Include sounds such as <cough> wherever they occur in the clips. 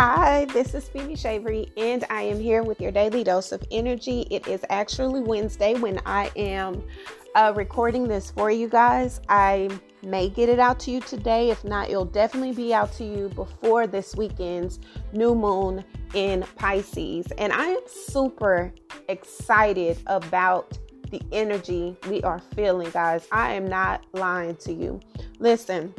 Hi, this is Phoebe Shavery, and I am here with your daily dose of energy. It is actually Wednesday when I am uh, recording this for you guys. I may get it out to you today. If not, it'll definitely be out to you before this weekend's new moon in Pisces. And I am super excited about the energy we are feeling, guys. I am not lying to you. Listen,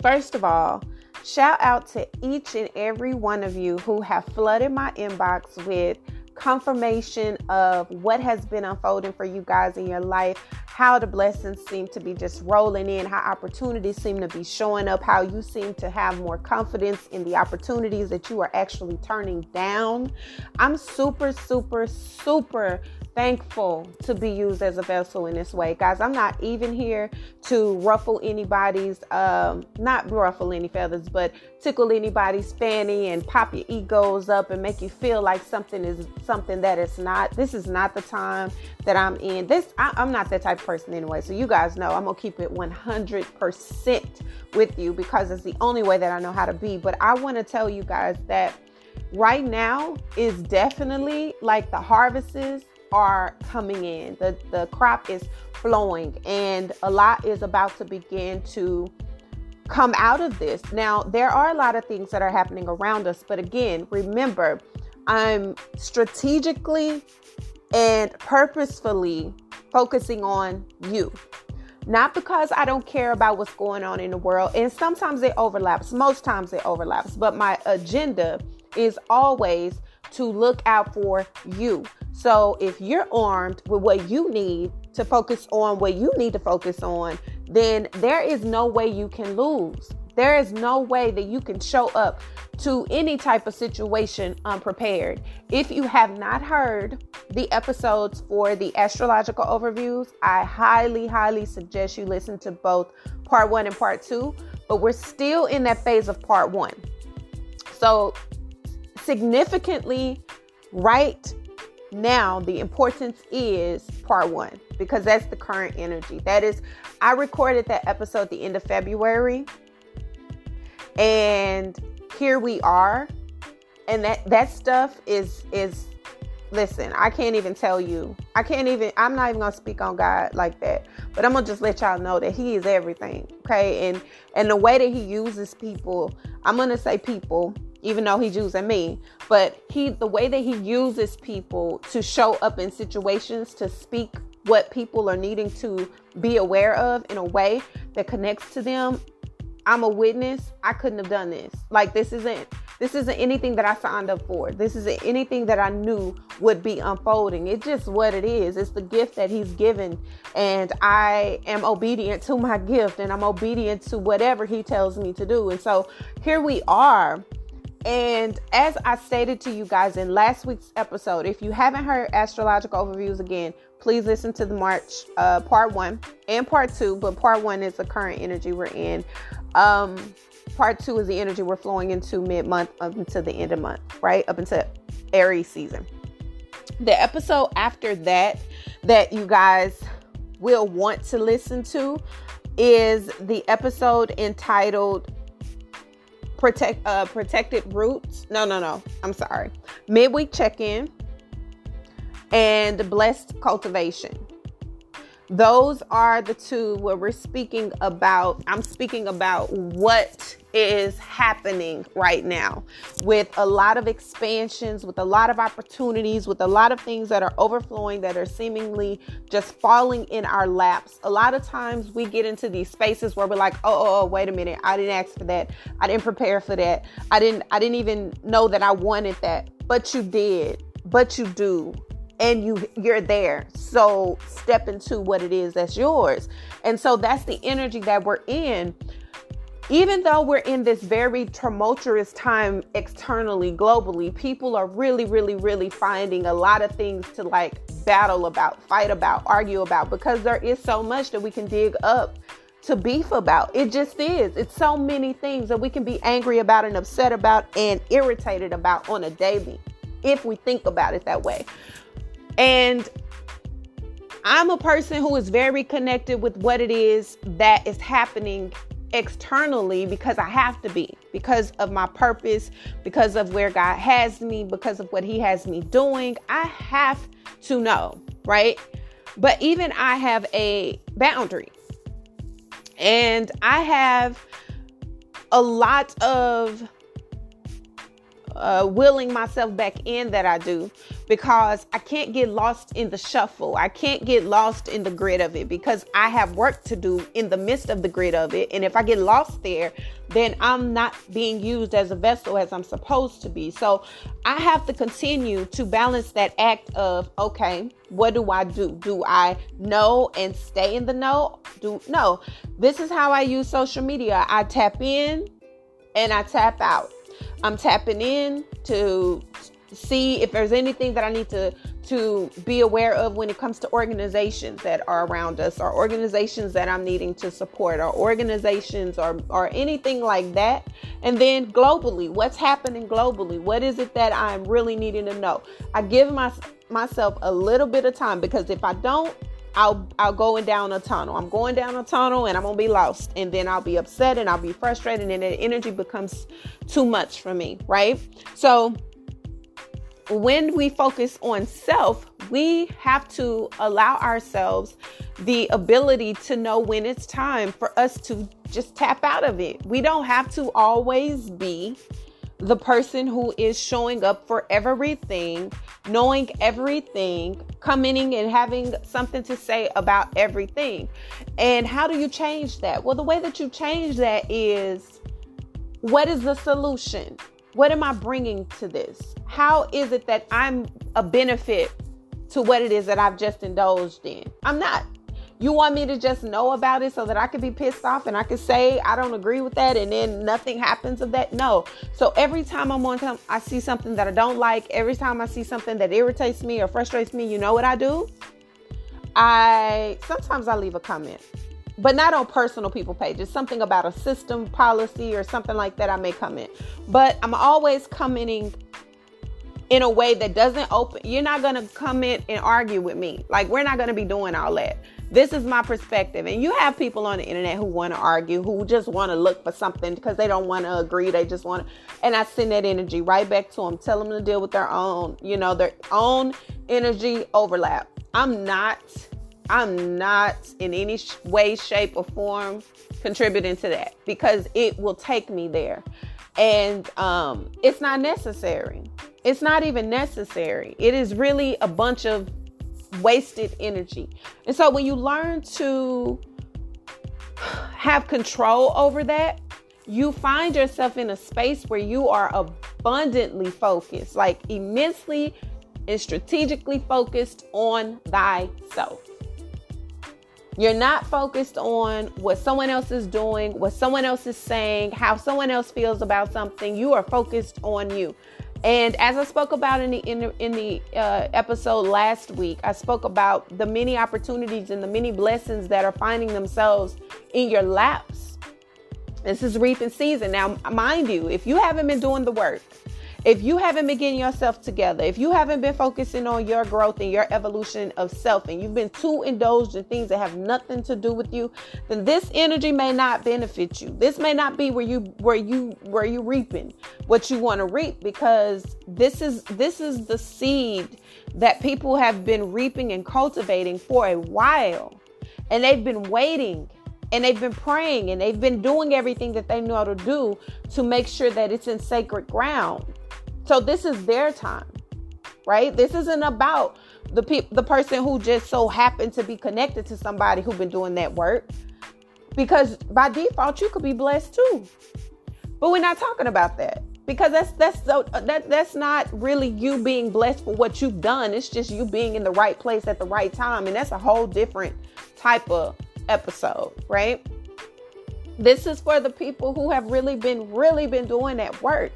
first of all, shout out to each and every one of you who have flooded my inbox with confirmation of what has been unfolding for you guys in your life, how the blessings seem to be just rolling in, how opportunities seem to be showing up, how you seem to have more confidence in the opportunities that you are actually turning down. I'm super, super, super thankful to be used as a vessel in this way. Guys, I'm not even here to ruffle anybody's, um, not ruffle any feathers, but tickle anybody's fanny and pop your egos up and make you feel like something is something that it's not. This is not the time that I'm in. This, I, I'm not that type person anyway. So you guys know I'm going to keep it 100% with you because it's the only way that I know how to be. But I want to tell you guys that right now is definitely like the harvests are coming in. The the crop is flowing and a lot is about to begin to come out of this. Now, there are a lot of things that are happening around us, but again, remember, I'm strategically and purposefully focusing on you. Not because I don't care about what's going on in the world, and sometimes it overlaps, most times it overlaps, but my agenda is always to look out for you. So if you're armed with what you need to focus on what you need to focus on, then there is no way you can lose. There is no way that you can show up to any type of situation unprepared. If you have not heard the episodes for the astrological overviews, I highly, highly suggest you listen to both part one and part two. But we're still in that phase of part one. So, significantly, right now the importance is part one because that's the current energy that is i recorded that episode the end of february and here we are. And that that stuff is is listen i can't even tell you. I can't even i'm not even gonna speak on god like that. But i'm gonna just let y'all know that he is everything okay? And and the way that he uses people i'm gonna say people even though he's using me. But he the way that he uses people to show up in situations to speak what people are needing to be aware of in a way that connects to them i'm a witness. I couldn't have done this. Like this isn't this isn't anything that i signed up for. This isn't anything that i knew would be unfolding. It's just what it is. It's the gift that he's given. And i am obedient to my gift and i'm obedient to whatever he tells me to do. And so here we are. And as I stated to you guys in last week's episode, if you haven't heard astrological overviews again, please listen to the March uh, part one and part two. But part one is the current energy we're in. Um, part two is the energy we're flowing into mid month up until the end of month, right? Up until Aries season. The episode after that, that you guys will want to listen to, is the episode entitled protect uh protected roots. No, no, no. I'm sorry. Midweek check-in and blessed cultivation. Those are the two where we're speaking about, I'm speaking about what is happening right now with a lot of expansions, with a lot of opportunities, with a lot of things that are overflowing that are seemingly just falling in our laps. A lot of times we get into these spaces where we're like, oh, oh, oh wait a minute, I didn't ask for that. I didn't prepare for that. I didn't I didn't even know that I wanted that. But you did. But you do and you you're there so step into what it is that's yours and so that's the energy that we're in even though we're in this very tumultuous time externally globally people are really really really finding a lot of things to like battle about fight about argue about because there is so much that we can dig up to beef about. It just is. It's so many things that we can be angry about and upset about and irritated about on a daily if we think about it that way. And I'm a person who is very connected with what it is that is happening externally because I have to be, because of my purpose, because of where God has me, because of what He has me doing. I have to know, right? But even I have a boundary. And I have a lot of uh, willing myself back in that I do because I can't get lost in the shuffle. I can't get lost in the grid of it because I have work to do in the midst of the grid of it. And if I get lost there, then I'm not being used as a vessel as I'm supposed to be. So I have to continue to balance that act of, okay, what do I do? Do I know and stay in the know? Do no. This is how I use social media. I tap in and I tap out. I'm tapping in to see if there's anything that I need to to be aware of when it comes to organizations that are around us or organizations that I'm needing to support or organizations or or anything like that. And then globally, what's happening globally? What is it that I'm really needing to know? I give my myself a little bit of time because if I don't I'll I'll go down a tunnel. I'm going down a tunnel and I'm gonna be lost. And then I'll be upset and I'll be frustrated and the energy becomes too much for me, right? So when we focus on self, we have to allow ourselves the ability to know when it's time for us to just tap out of it. We don't have to always be the person who is showing up for everything, knowing everything, coming and having something to say about everything. And how do you change that? Well, the way that you change that is what is the solution? What am I bringing to this? How is it that I'm a benefit to what it is that I've just indulged in? I'm not. You want me to just know about it so that I could be pissed off and I could say I don't agree with that and then nothing happens of that? No. So every time I'm on time, I see something that I don't like, every time I see something that irritates me or frustrates me, you know what I do? I sometimes I leave a comment. But not on personal people pages, something about a system policy or something like that I may comment. But I'm always commenting in a way that doesn't open you're not going to comment and argue with me like we're not going to be doing all that this is my perspective. And you have people on the internet who want to argue, who just want to look for something because they don't want to agree. They just want to, and I send that energy right back to them. Tell them to deal with their own, you know, their own energy overlap. I'm not, I'm not in any way, shape, or form contributing to that because it will take me there. And um, it's not necessary. It's not even necessary. It is really a bunch of wasted energy. And so when you learn to have control over that, you find yourself in a space where you are abundantly focused, like immensely and strategically focused on thyself. You're not focused on what someone else is doing, what someone else is saying, how someone else feels about something. You are focused on you. And as I spoke about in the in the, in the uh, episode last week, I spoke about the many opportunities and the many blessings that are finding themselves in your laps. This is reaping season. Now, mind you, if you haven't been doing the work, if you haven't been getting yourself together, if you haven't been focusing on your growth and your evolution of self, and you've been too indulged in things that have nothing to do with you, then this energy may not benefit you. This may not be where you where you where you reaping what you want to reap because this is this is the seed that people have been reaping and cultivating for a while. And they've been waiting and they've been praying and they've been doing everything that they know how to do to make sure that it's in sacred ground. So this is their time, right? This isn't about the pe- the person who just so happened to be connected to somebody who's been doing that work. Because by default, you could be blessed too. But we're not talking about that because that's that's so uh, that that's not really you being blessed for what you've done. It's just you being in the right place at the right time, and that's a whole different type of episode, right? This is for the people who have really been really been doing that work.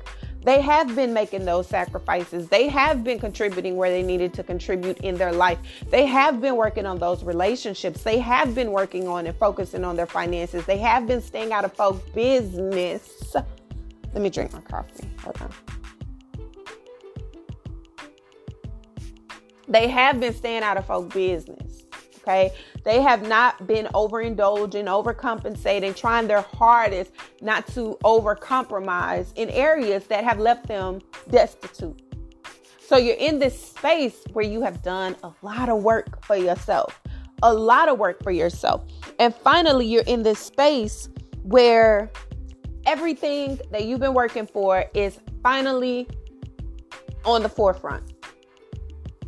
They have been making those sacrifices. They have been contributing where they needed to contribute in their life. They have been working on those relationships. They have been working on and focusing on their finances. They have been staying out of folk business. Let me drink my coffee. Hold on. They have been staying out of folk business. Okay. They have not been overindulging, overcompensating, trying their hardest not to overcompromise in areas that have left them destitute. So you're in this space where you have done a lot of work for yourself, a lot of work for yourself. And finally, you're in this space where everything that you've been working for is finally on the forefront.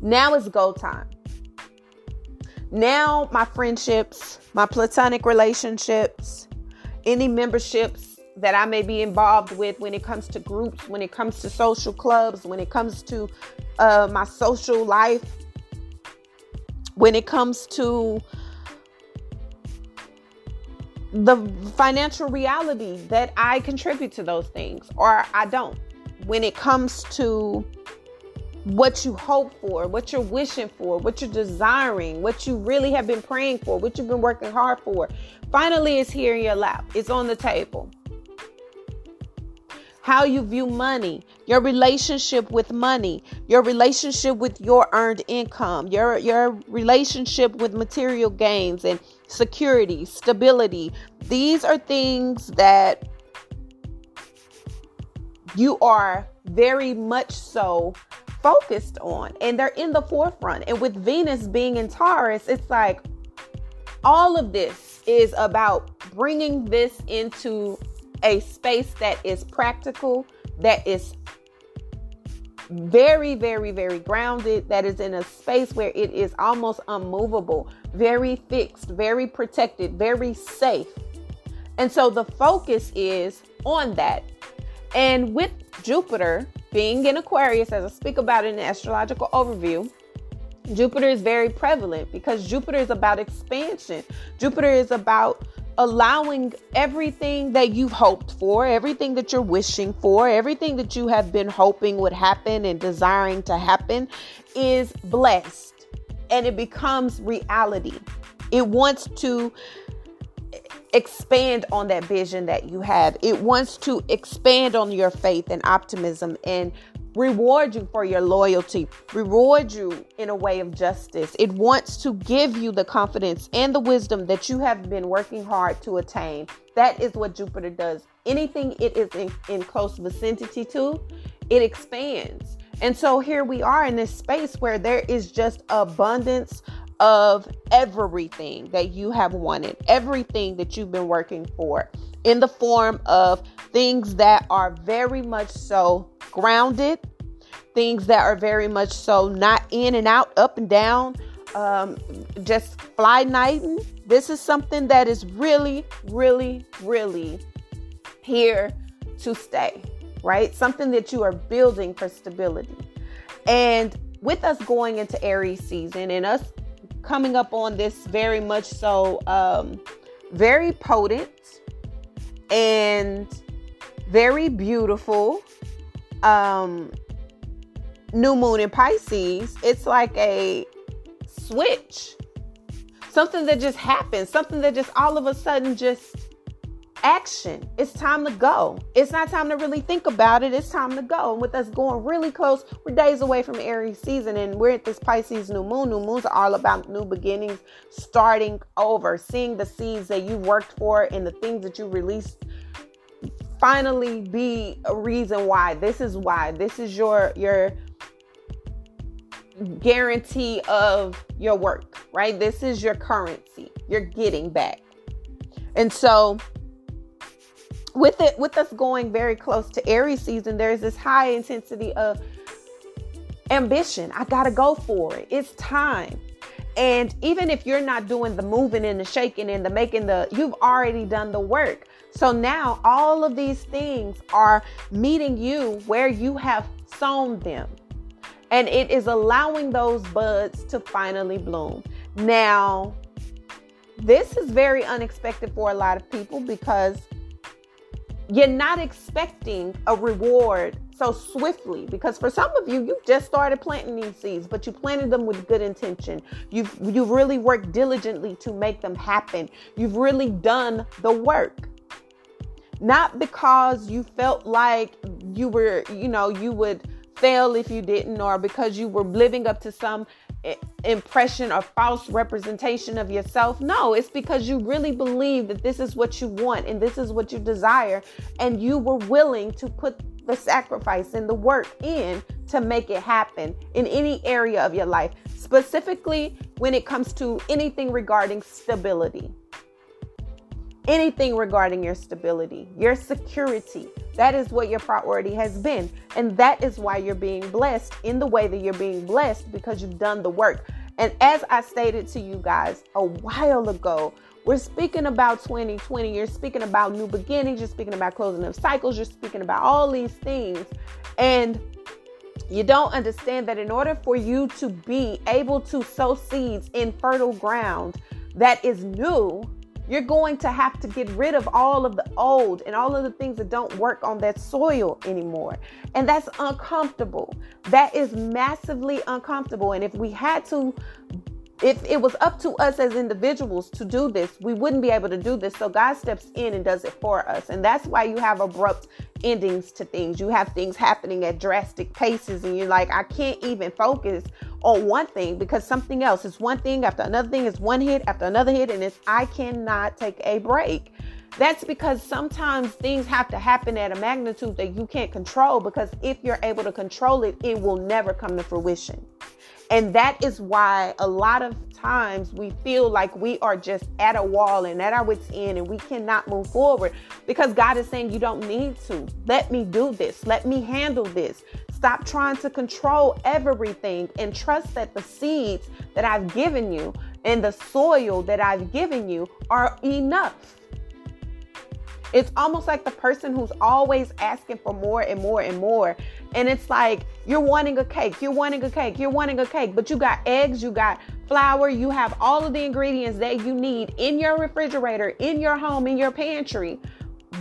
Now is go time. Now, my friendships, my platonic relationships, any memberships that I may be involved with when it comes to groups, when it comes to social clubs, when it comes to uh, my social life, when it comes to the financial reality that I contribute to those things or I don't. When it comes to what you hope for, what you're wishing for, what you're desiring, what you really have been praying for, what you've been working hard for, finally it's here in your lap. It's on the table. How you view money, your relationship with money, your relationship with your earned income, your your relationship with material gains and security, stability. These are things that you are very much so focused on and they're in the forefront. And with Venus being in Taurus, it's like all of this is about bringing this into a space that is practical, that is very, very, very grounded, that is in a space where it is almost unmovable, very fixed, very protected, very safe. And so the focus is on that. And with Jupiter being in Aquarius, as I speak about in the astrological overview, Jupiter is very prevalent because Jupiter is about expansion. Jupiter is about allowing everything that you've hoped for, everything that you're wishing for, everything that you have been hoping would happen and desiring to happen is blessed and it becomes reality. It wants to expand on that vision that you have. It wants to expand on your faith and optimism and reward you for your loyalty, reward you in a way of justice. It wants to give you the confidence and the wisdom that you have been working hard to attain. That is what Jupiter does. Anything it is in, in close vicinity to, it expands. And so here we are in this space where there is just abundance of everything that you have wanted, everything that you've been working for, in the form of things that are very much so grounded, things that are very much so not in and out, up and down, um, just fly nighting. This is something that is really, really, really here to stay, right? Something that you are building for stability. And with us going into Aries season and us coming up on this very much so um, very potent and very beautiful um, new moon in Pisces, it's like a switch. Something that just happens, something that just all of a sudden just action. It's time to go. It's not time to really think about it. It's time to go. And with us going really close, we're days away from Aries season and we're at this Pisces new moon. New moons are all about new beginnings, starting over, seeing the seeds that you worked for and the things that you released finally be a reason why. This is why. This is your your guarantee of your work, right? This is your currency. You're getting back. And so with it with us going very close to Aries season, there's this high intensity of ambition. I got to go for it. It's time. And even if you're not doing the moving and the shaking and the making the you've already done the work. So now all of these things are meeting you where you have sown them. And it is allowing those buds to finally bloom. Now, this is very unexpected for a lot of people because you're not expecting a reward so swiftly because for some of you you've just started planting these seeds but you planted them with good intention. You've you've really worked diligently to make them happen. You've really done the work. Not because you felt like you were you know you would fail if you didn't or because you were living up to some impression or false representation of yourself. No, it's because you really believe that this is what you want and this is what you desire, and you were willing to put the sacrifice and the work in to make it happen in any area of your life, specifically when it comes to anything regarding stability. Anything regarding your stability, your security. That is what your priority has been. And that is why you're being blessed in the way that you're being blessed because you've done the work. And as I stated to you guys a while ago, we're speaking about 2020. You're speaking about new beginnings. You're speaking about closing of cycles. You're speaking about all these things. And you don't understand that in order for you to be able to sow seeds in fertile ground that is new, you're going to have to get rid of all of the old and all of the things that don't work on that soil anymore. And that's uncomfortable. That is massively uncomfortable. And if we had to if it was up to us as individuals to do this, we wouldn't be able to do this. So God steps in and does it for us. And that's why you have abrupt endings to things. You have things happening at drastic paces, and you're like, I can't even focus on one thing because something else is one thing after another thing, is one hit after another hit, and it's I cannot take a break. That's because sometimes things have to happen at a magnitude that you can't control because if you're able to control it, it will never come to fruition. And that is why a lot of times we feel like we are just at a wall and at our wits' end and we cannot move forward because God is saying, You don't need to. Let me do this. Let me handle this. Stop trying to control everything and trust that the seeds that I've given you and the soil that I've given you are enough. It's almost like the person who's always asking for more and more and more. And it's like you're wanting a cake, you're wanting a cake, you're wanting a cake, but you got eggs, you got flour, you have all of the ingredients that you need in your refrigerator, in your home, in your pantry,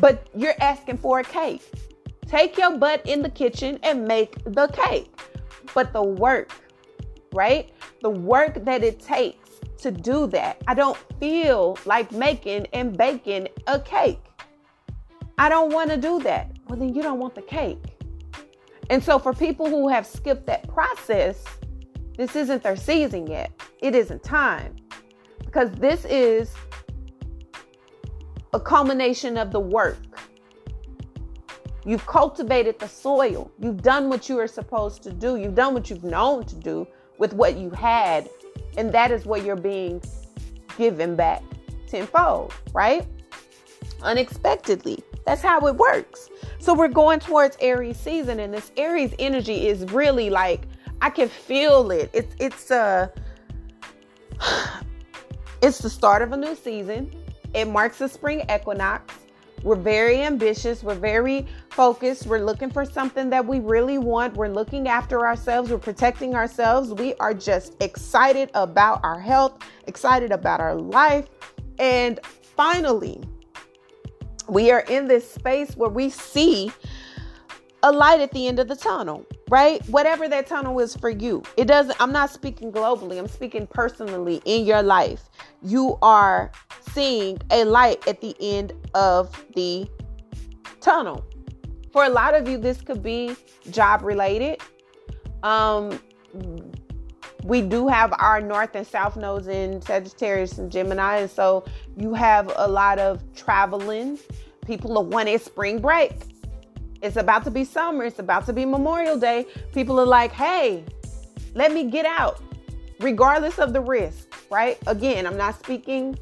but you're asking for a cake. Take your butt in the kitchen and make the cake. But the work, right? The work that it takes to do that. I don't feel like making and baking a cake. I don't want to do that. Well, then you don't want the cake. And so, for people who have skipped that process, this isn't their season yet. It isn't time. Because this is a culmination of the work. You've cultivated the soil. You've done what you are supposed to do. You've done what you've known to do with what you had. And that is what you're being given back tenfold, right? Unexpectedly. That's how it works. So we're going towards Aries season, and this Aries energy is really like I can feel it. It's it's uh <sighs> it's the start of a new season. It marks the spring equinox. We're very ambitious. We're very focused. We're looking for something that we really want. We're looking after ourselves. We're protecting ourselves. We are just excited about our health, excited about our life. And finally, we are in this space where we see a light at the end of the tunnel, right? Whatever that tunnel is for you. It doesn't, I'm not speaking globally, I'm speaking personally in your life. You are seeing a light at the end of the tunnel. For a lot of you, this could be job related. Um, we do have our north and south nodes in Sagittarius and Gemini, and so you have a lot of traveling. People are wanting spring break. It's about to be summer. It's about to be Memorial Day. People are like, hey, let me get out, regardless of the risk, right? Again, I'm not speaking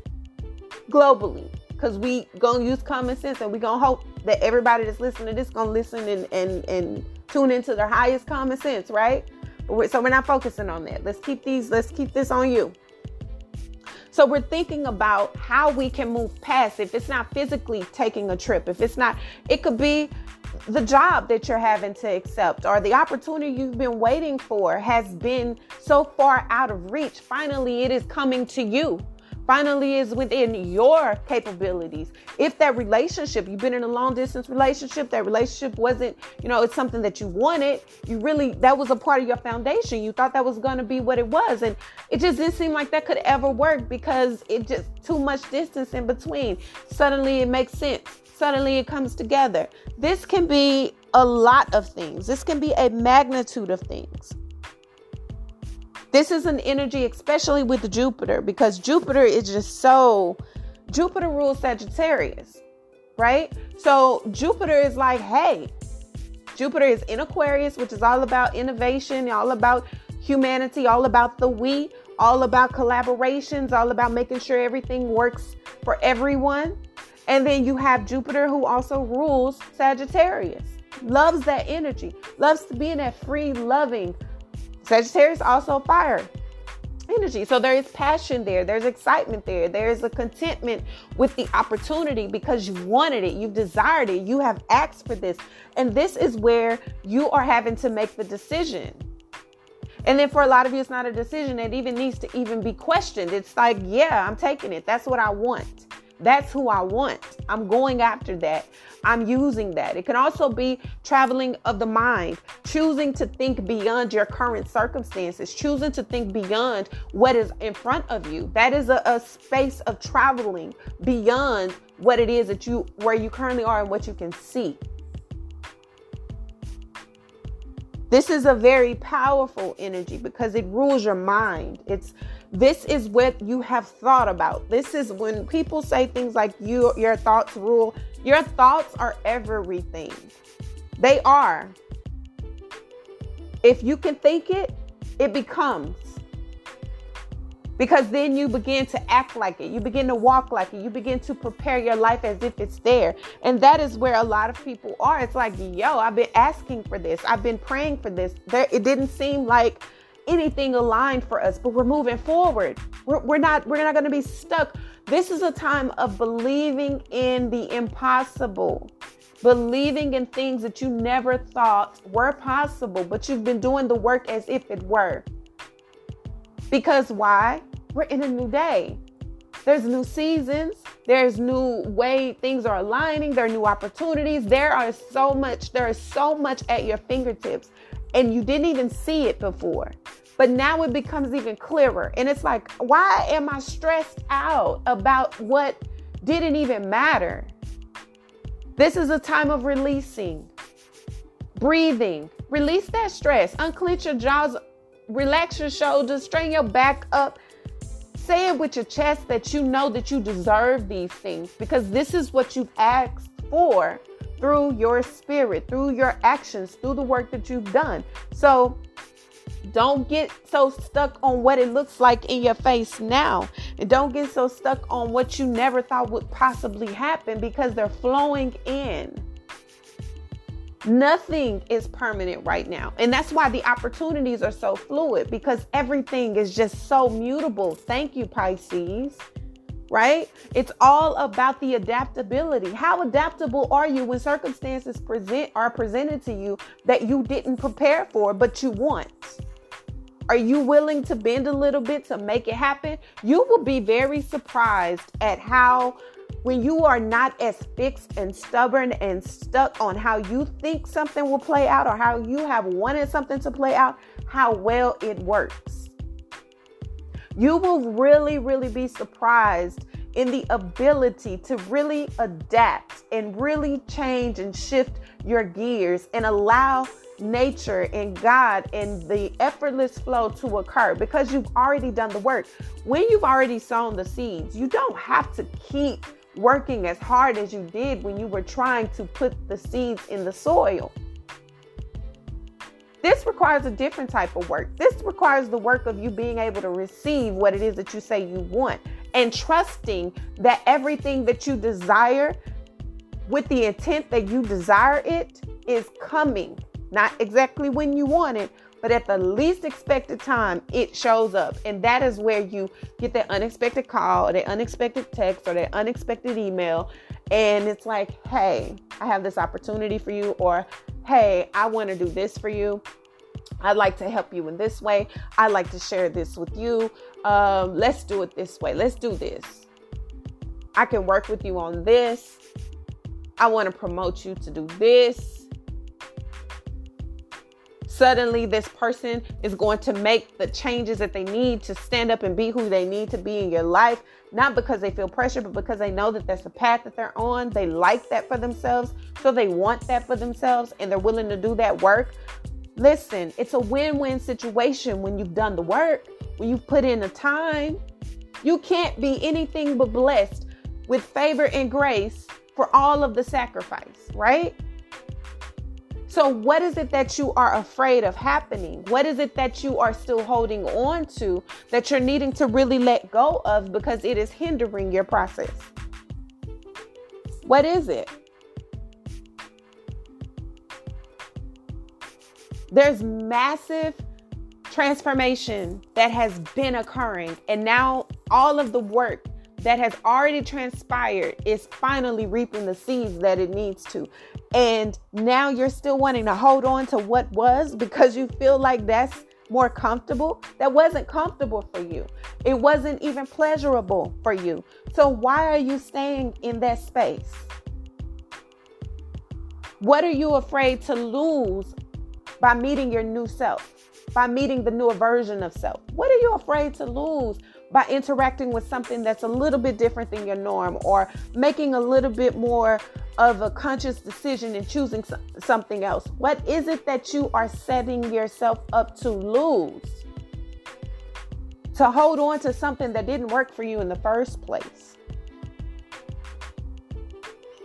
globally because we gonna use common sense and we gonna hope that everybody that's listening to this gonna listen and, and, and tune into their highest common sense, right? So we're not focusing on that. Let's keep these, let's keep this on you. So we're thinking about how we can move past if it's not physically taking a trip, if it's not, it could be the job that you're having to accept or the opportunity you've been waiting for has been so far out of reach. Finally, it is coming to you finally is within your capabilities. If that relationship, you've been in a long distance relationship, that relationship wasn't, you know, it's something that you wanted, you really, that was a part of your foundation. You thought that was going to be what it was. And it just didn't seem like that could ever work because it just too much distance in between. Suddenly it makes sense. Suddenly it comes together. This can be a lot of things. This can be a magnitude of things. This is an energy, especially with Jupiter, because Jupiter is just so. Jupiter rules Sagittarius, right? So Jupiter is like, hey, Jupiter is in Aquarius, which is all about innovation, all about humanity, all about the we, all about collaborations, all about making sure everything works for everyone. And then you have Jupiter, who also rules Sagittarius, loves that energy, loves to be in that free, loving. Sagittarius also fire energy. So there is passion there, there's excitement there, there's a contentment with the opportunity because you wanted it, you've desired it, you have asked for this. And this is where you are having to make the decision. And then for a lot of you, it's not a decision that even needs to even be questioned. It's like, yeah, I'm taking it. That's what I want. That's who I want. I'm going after that. I'm using that. It can also be traveling of the mind, choosing to think beyond your current circumstances, choosing to think beyond what is in front of you. That is a, a space of traveling beyond what it is that you where you currently are and what you can see. This is a very powerful energy because it rules your mind. It's this is what you have thought about. This is when people say things like you your thoughts rule. Your thoughts are everything. They are. If you can think it, it becomes. Because then you begin to act like it. You begin to walk like it. You begin to prepare your life as if it's there. And that is where a lot of people are. It's like, yo, I've been asking for this. I've been praying for this. There, it didn't seem like anything aligned for us, but we're moving forward. We're, we're not we're not going to be stuck. This is a time of believing in the impossible. Believing in things that you never thought were possible, but you've been doing the work as if it were. Because why? We're in a new day. There's new seasons. There's new way things are aligning. There are new opportunities. There are so much, there is so much at your fingertips and you didn't even see it before. But now it becomes even clearer. And it's like, why am I stressed out about what didn't even matter? This is a time of releasing, breathing. Release that stress. Unclench your jaws, relax your shoulders, straighten your back up. Say it with your chest that you know that you deserve these things because this is what you've asked for through your spirit, through your actions, through the work that you've done. So don't get so stuck on what it looks like in your face now. And don't get so stuck on what you never thought would possibly happen because they're flowing in. Nothing is permanent right now. And that's why the opportunities are so fluid because everything is just so mutable. Thank you, Pisces right? It's all about the adaptability. How adaptable are you when circumstances present are presented to you that you didn't prepare for but you want? Are you willing to bend a little bit to make it happen? You will be very surprised at how when you are not as fixed and stubborn and stuck on how you think something will play out or how you have wanted something to play out, how well it works you will really, really be surprised in the ability to really adapt and really change and shift your gears and allow nature and God and the effortless flow to occur because you've already done the work. When you've already sown the seeds, you don't have to keep working as hard as you did when you were trying to put the seeds in the soil. This requires a different type of work. This requires the work of you being able to receive what it is that you say you want and trusting that everything that you desire with the intent that you desire it is coming. Not exactly when you want it, but at the least expected time, it shows up. And that is where you get that unexpected call, or that unexpected text, or that unexpected email. And it's like, hey, I have this opportunity for you, or hey, I want to do this for you. I'd like to help you in this way. I'd like to share this with you. Um, let's do it this way. Let's do this. I can work with you on this. I want to promote you to do this. Suddenly, this person is going to make the changes that they need to stand up and be who they need to be in your life, not because they feel pressure, but because they know that that's the path that they're on. They like that for themselves, so they want that for themselves, and they're willing to do that work Listen, it's a win win situation when you've done the work, when you've put in the time. You can't be anything but blessed with favor and grace for all of the sacrifice, right? So, what is it that you are afraid of happening? What is it that you are still holding on to that you're needing to really let go of because it is hindering your process? What is it? There's massive transformation that has been occurring, and now all of the work that has already transpired is finally reaping the seeds that it needs to. And now you're still wanting to hold on to what was because you feel like that's more comfortable. That wasn't comfortable for you, it wasn't even pleasurable for you. So, why are you staying in that space? What are you afraid to lose by meeting your new self, by meeting the newer version of self? What are you afraid to lose by interacting with something that's a little bit different than your norm or making a little bit more of a conscious decision and choosing something else? What is it that you are setting yourself up to lose? To hold on to something that didn't work for you in the first place.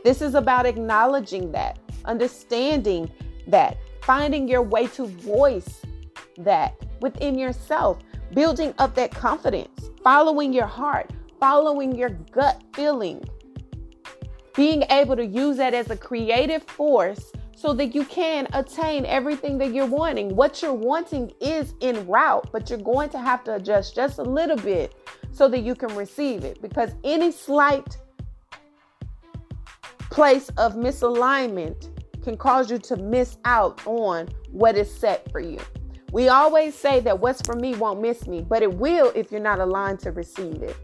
This is about acknowledging that, understanding that, finding your way to voice that within yourself, building up that confidence, following your heart, following your gut feeling, being able to use that as a creative force so that you can attain everything that you're wanting. What you're wanting is en route, but you're going to have to adjust just a little bit so that you can receive it because any slight place of misalignment can cause you to miss out on what is set for you. We always say that what's for me won't miss me, but it will if you're not aligned to receive it.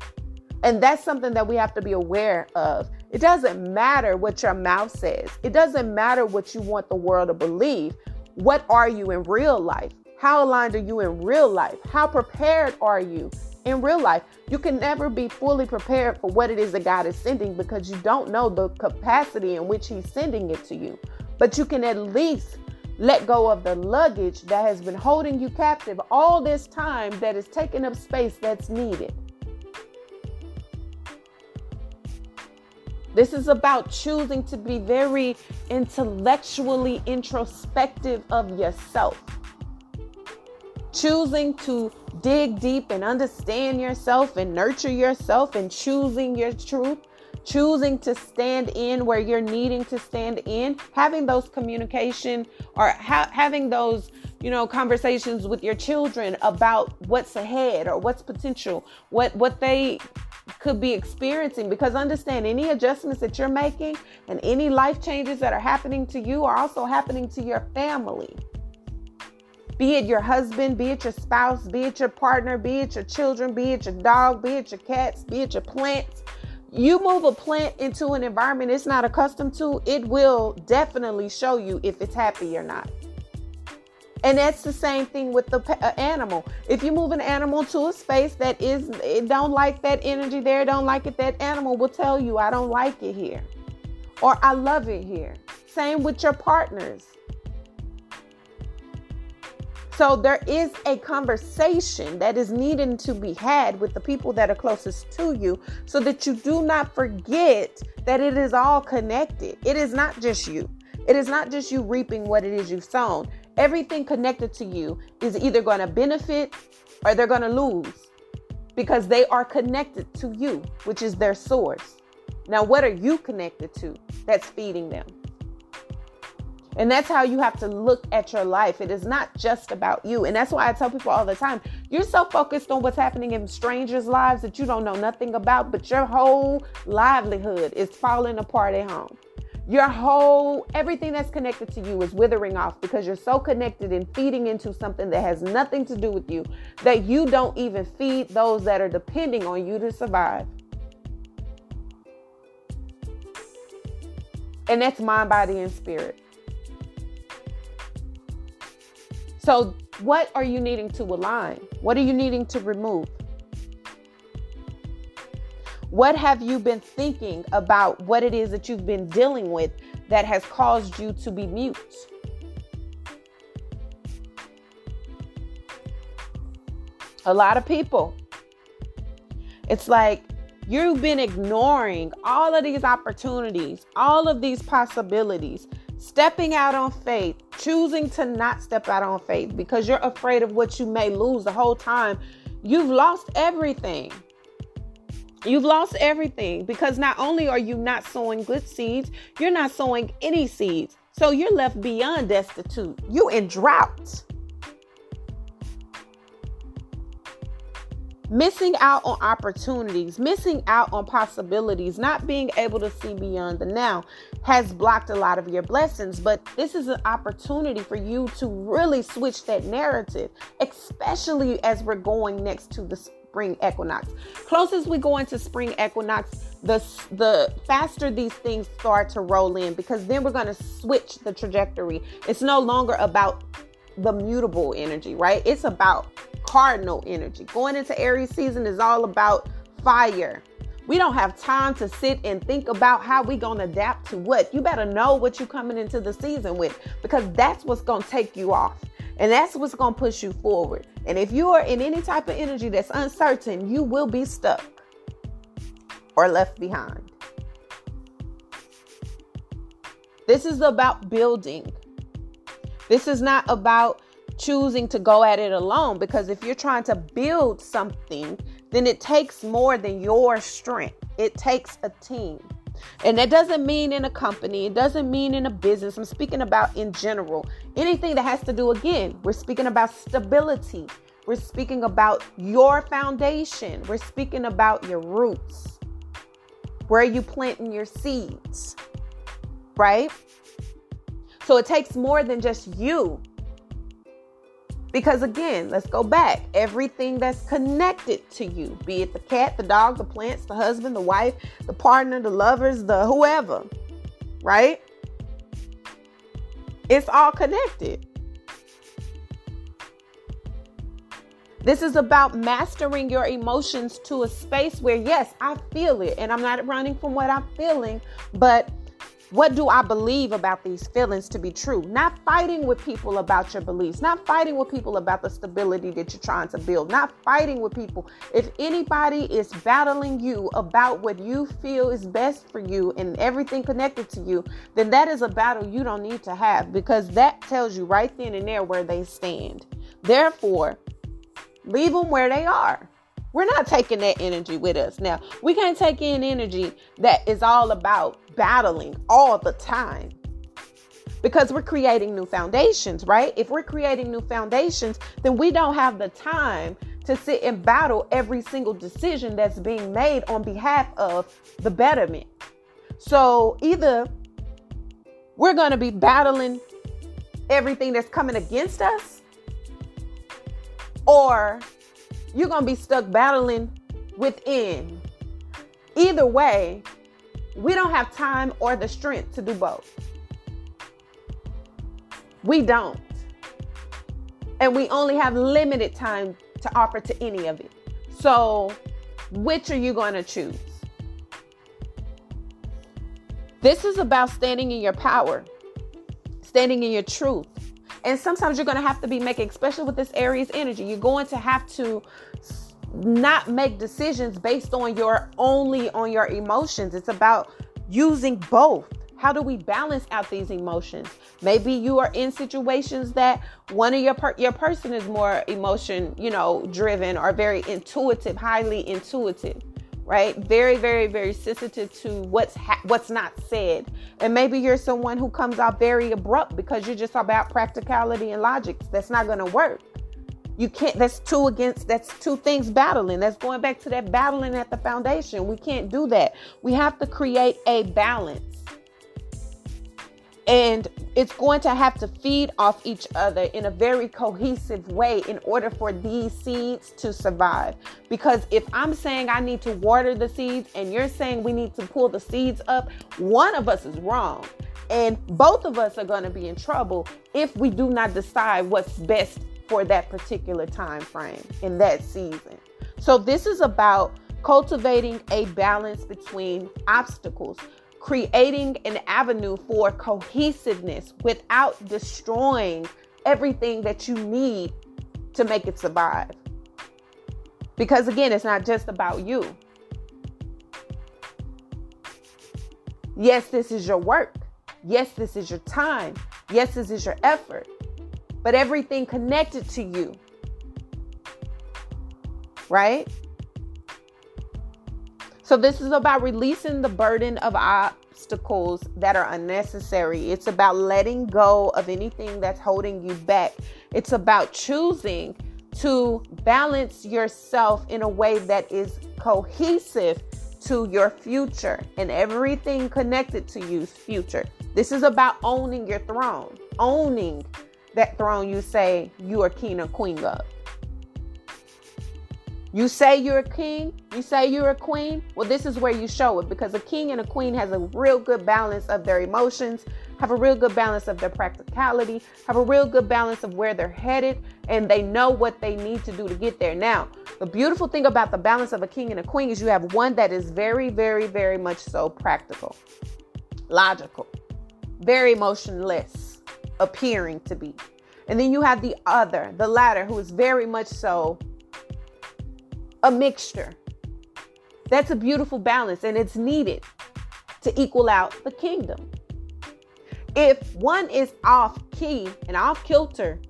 And that's something that we have to be aware of. It doesn't matter what your mouth says, it doesn't matter what you want the world to believe. What are you in real life? How aligned are you in real life? How prepared are you in real life? You can never be fully prepared for what it is that God is sending because you don't know the capacity in which He's sending it to you but you can at least let go of the luggage that has been holding you captive all this time that is taking up space that's needed. This is about choosing to be very intellectually introspective of yourself. Choosing to dig deep and understand yourself and nurture yourself and choosing your truth choosing to stand in where you're needing to stand in, having those communication or ha- having those, you know, conversations with your children about what's ahead or what's potential, what what they could be experiencing because understand any adjustments that you're making and any life changes that are happening to you are also happening to your family. Be it your husband, be it your spouse, be it your partner, be it your children, be it your dog, be it your cats, be it your plants, you move a plant into an environment it's not accustomed to, it will definitely show you if it's happy or not. And that's the same thing with the uh, animal. If you move an animal to a space that is it don't like that energy there, don't like it, that animal will tell you I don't like it here. Or I love it here. Same with your partners. So there is a conversation that is needing to be had with the people that are closest to you so that you do not forget that it is all connected. It is not just you. It is not just you reaping what it is you've sown. Everything connected to you is either going to benefit or they're going to lose because they are connected to you, which is their source. Now, what are you connected to that's feeding them? And that's how you have to look at your life. It is not just about you. And that's why I tell people all the time you're so focused on what's happening in strangers' lives that you don't know nothing about, but your whole livelihood is falling apart at home. Your whole, everything that's connected to you is withering off because you're so connected and feeding into something that has nothing to do with you that you don't even feed those that are depending on you to survive. And that's mind, body, and spirit. So, what are you needing to align? What are you needing to remove? What have you been thinking about what it is that you've been dealing with that has caused you to be mute? A lot of people. It's like you've been ignoring all of these opportunities, all of these possibilities stepping out on faith, choosing to not step out on faith because you're afraid of what you may lose the whole time. You've lost everything. You've lost everything because not only are you not sowing good seeds, you're not sowing any seeds. So you're left beyond destitute. You in drought. Missing out on opportunities, missing out on possibilities, not being able to see beyond the now has blocked a lot of your blessings. But this is an opportunity for you to really switch that narrative, especially as we're going next to the spring equinox. Closest we go into spring equinox, the the faster these things start to roll in because then we're going to switch the trajectory. It's no longer about the mutable energy, right? It's about cardinal energy. Going into Aries season is all about fire. We don't have time to sit and think about how we going to adapt to what. You better know what you're coming into the season with because that's what's going to take you off. And that's what's going to push you forward. And if you are in any type of energy that's uncertain, you will be stuck or left behind. This is about building. This is not about choosing to go at it alone because if you're trying to build something, then it takes more than your strength. It takes a team. And that doesn't mean in a company, it doesn't mean in a business. I'm speaking about in general. Anything that has to do, again, we're speaking about stability. We're speaking about your foundation. We're speaking about your roots. Where are you planting your seeds? Right? So it takes more than just you because again, let's go back. Everything that's connected to you, be it the cat, the dog, the plants, the husband, the wife, the partner, the lovers, the whoever, right? It's all connected. This is about mastering your emotions to a space where, yes, I feel it and I'm not running from what I'm feeling, but what do I believe about these feelings to be true? Not fighting with people about your beliefs, not fighting with people about the stability that you're trying to build, not fighting with people. If anybody is battling you about what you feel is best for you and everything connected to you, then that is a battle you don't need to have because that tells you right then and there where they stand. Therefore, leave them where they are. We're not taking that energy with us. Now, we can't take in energy that is all about battling all the time because we're creating new foundations, right? If we're creating new foundations, then we don't have the time to sit and battle every single decision that's being made on behalf of the betterment. So either we're going to be battling everything that's coming against us, or you're going to be stuck battling within. Either way, we don't have time or the strength to do both. We don't. And we only have limited time to offer to any of it. So, which are you going to choose? This is about standing in your power, standing in your truth, and sometimes you're going to have to be making, especially with this Aries energy, you're going to have to not make decisions based on your only on your emotions. It's about using both. How do we balance out these emotions? Maybe you are in situations that one of your per- your person is more emotion, you know, driven or very intuitive, highly intuitive right? Very, very, very sensitive to what's ha- what's not said. And maybe you're someone who comes out very abrupt because you're just about practicality and logic. That's not going to work. You can't. That's two against. That's two things battling. That's going back to that battling at the foundation. We can't do that. We have to create a balance and it's going to have to feed off each other in a very cohesive way in order for these seeds to survive. Because if I'm saying I need to water the seeds and you're saying we need to pull the seeds up, one of us is wrong. And both of us are going to be in trouble if we do not decide what's best for that particular time frame in that season. So this is about cultivating a balance between obstacles creating an avenue for cohesiveness without destroying everything that you need to make it survive. Because again, it's not just about you. Yes, this is your work. Yes, this is your time. Yes, this is your effort. But everything connected to you. Right? So, this is about releasing the burden of obstacles that are unnecessary. It's about letting go of anything that's holding you back. It's about choosing to balance yourself in a way that is cohesive to your future and everything connected to you's future. This is about owning your throne, owning that throne you say you are king or queen of. You say you're a king, you say you're a queen. Well, this is where you show it because a king and a queen has a real good balance of their emotions, have a real good balance of their practicality, have a real good balance of where they're headed, and they know what they need to do to get there. Now, the beautiful thing about the balance of a king and a queen is you have one that is very, very, very much so practical, logical, very emotionless, appearing to be. And then you have the other, the latter, who is very much so a mixture. That's a beautiful balance and it's needed to equal out the kingdom. If one is off key and off kilter,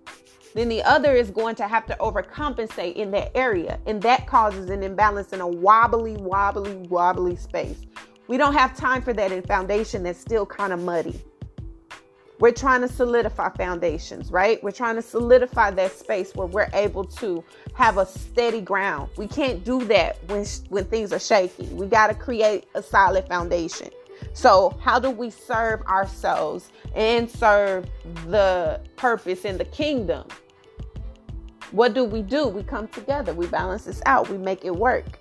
then the other is going to have to overcompensate in that area. And that causes an imbalance in a wobbly, wobbly, wobbly space. We don't have time for that in foundation that's still kind of muddy. We're trying to solidify foundations, right? We're trying to solidify that space where we're able to have a steady ground. We can't do that when when things are shaky. We got to create a solid foundation. So, how do we serve ourselves and serve the purpose in the kingdom? What do we do? We come together. We balance this out. We make it work.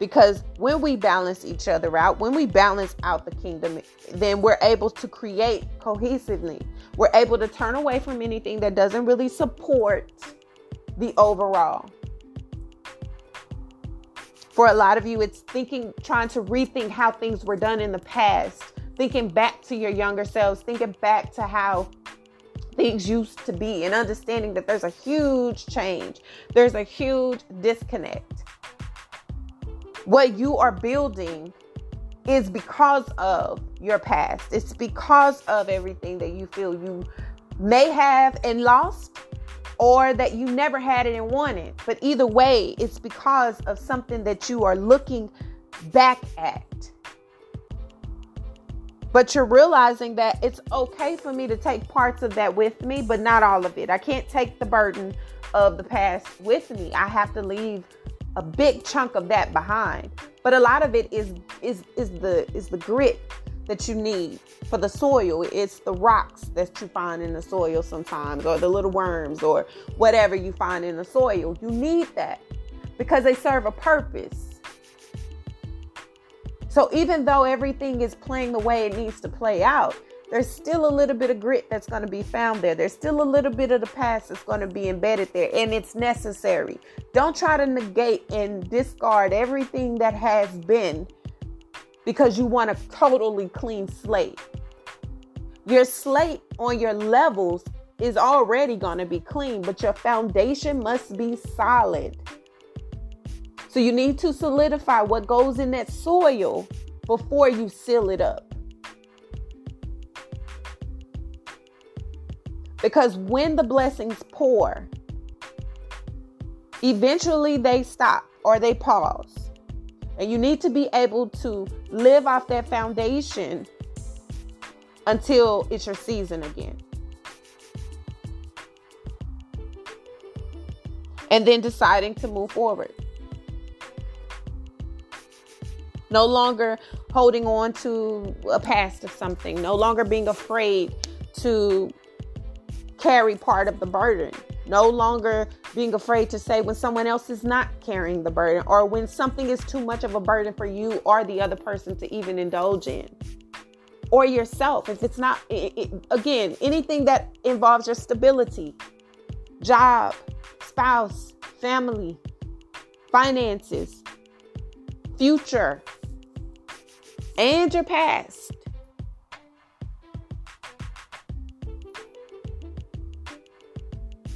Because when we balance each other out, when we balance out the kingdom, then we're able to create cohesively. We're able to turn away from anything that doesn't really support the overall. For a lot of you, it's thinking, trying to rethink how things were done in the past, thinking back to your younger selves, thinking back to how things used to be, and understanding that there's a huge change, there's a huge disconnect what you are building is because of your past. It's because of everything that you feel you may have and lost, or that you never had it and wanted. But either way, it's because of something that you are looking back at. But you're realizing that it's okay for me to take parts of that with me, but not all of it. I can't take the burden of the past with me. I have to leave a big chunk of that behind. But a lot of it is is is the is the grit that you need for the soil. It's the rocks that you find in the soil sometimes, or the little worms, or whatever you find in the soil. You need that because they serve a purpose. So even though everything is playing the way it needs to play out, there's still a little bit of grit that's going to be found there. There's still a little bit of the past that's going to be embedded there, and it's necessary. Don't try to negate and discard everything that has been because you want a totally clean slate. Your slate on your levels is already going to be clean, but your foundation must be solid. So you need to solidify what goes in that soil before you seal it up. Because when the blessings pour, eventually they stop or they pause. And you need to be able to live off that foundation until it's your season again. And then deciding to move forward. No longer holding on to a past of something, no longer being afraid to carry part of the burden. No longer being afraid to say when someone else is not carrying the burden or when something is too much of a burden for you or the other person to even indulge in. Or yourself, if it's not, it, it, again, anything that involves your stability, job, spouse, family, finances, future, and your past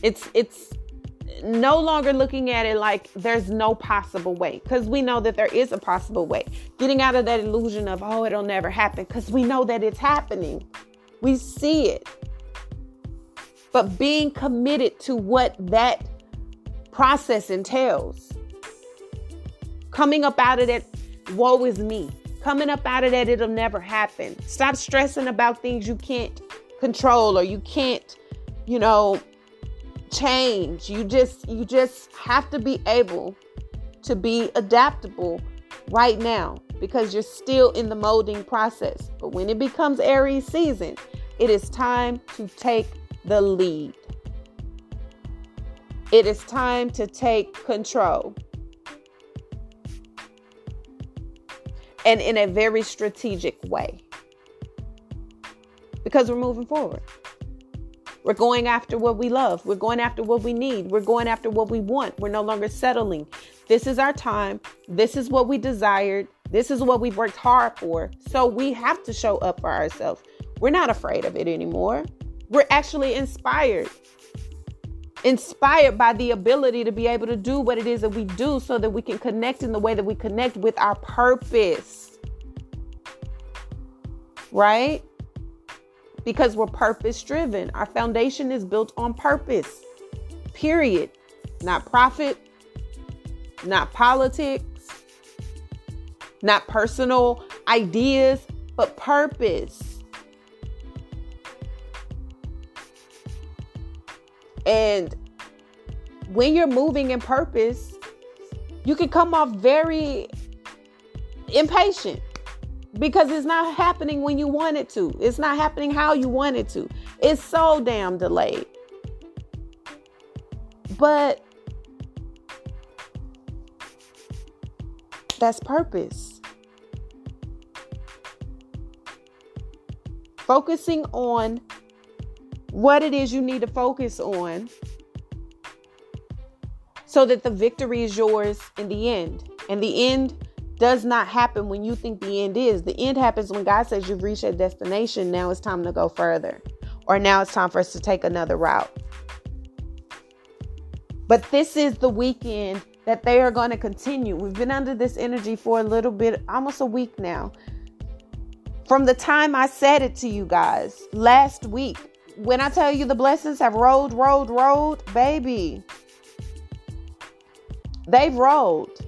It's it's no longer looking at it like there's no possible way because we know that there is a possible way. Getting out of that illusion of, oh, it'll never happen because we know that it's happening. We see it. But being committed to what that process entails. Coming up out of that, woe is me. Coming up out of that, it'll never happen. Stop stressing about things you can't control or you can't, you know, change. You just you just have to be able to be adaptable right now because you're still in the molding process. But when it becomes Aries season, it is time to take the lead. It is time to take control. And in a very strategic way. Because we're moving forward. We're going after what we love. We're going after what we need. We're going after what we want. We're no longer settling. This is our time. This is what we desired. This is what we've worked hard for. So we have to show up for ourselves. We're not afraid of it anymore. We're actually inspired. Inspired by the ability to be able to do what it is that we do so that we can connect in the way that we connect with our purpose. Right? Because we're purpose driven. Our foundation is built on purpose, period. Not profit, not politics, not personal ideas, but purpose. And when you're moving in purpose, you can come off very impatient because it's not happening when you want it to. It's not happening how you want it to. It's so damn delayed. But that's purpose. Focusing on what it is you need to focus on so that the victory is yours in the end. And the end does not happen when you think the end is. The end happens when God says you've reached a destination. Now it's time to go further, or now it's time for us to take another route. But this is the weekend that they are going to continue. We've been under this energy for a little bit, almost a week now. From the time I said it to you guys last week, when I tell you the blessings have rolled, rolled, rolled, baby, they've rolled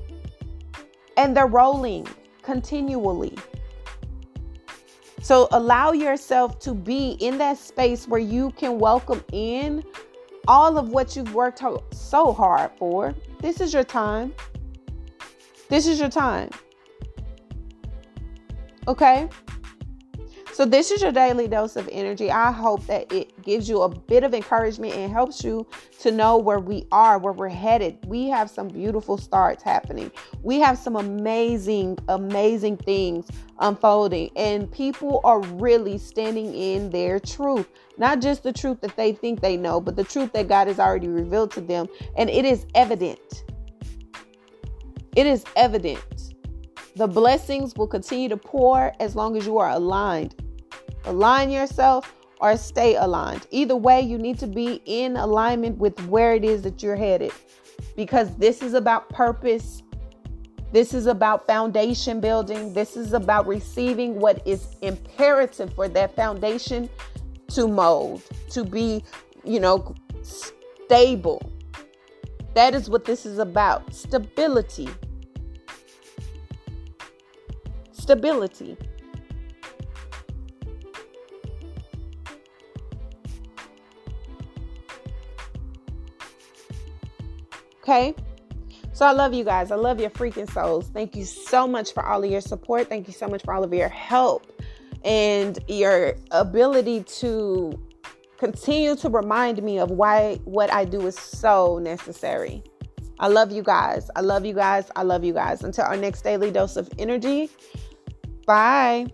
and they're rolling continually. So allow yourself to be in that space where you can welcome in all of what you've worked so hard for. This is your time. This is your time. Okay? So, this is your daily dose of energy. I hope that it gives you a bit of encouragement and helps you to know where we are, where we're headed. We have some beautiful starts happening. We have some amazing, amazing things unfolding, and people are really standing in their truth. Not just the truth that they think they know, but the truth that God has already revealed to them. And it is evident. It is evident. The blessings will continue to pour as long as you are aligned align yourself or stay aligned. Either way, you need to be in alignment with where it is that you're headed because this is about purpose. This is about foundation building. This is about receiving what is imperative for that foundation to mold, to be, you know, stable. That is what this is about stability. Stability. Okay. So I love you guys. I love your freaking souls. Thank you so much for all of your support. Thank you so much for all of your help and your ability to continue to remind me of why what I do is so necessary. I love you guys. I love you guys. I love you guys. Until our next daily dose of energy. Bye.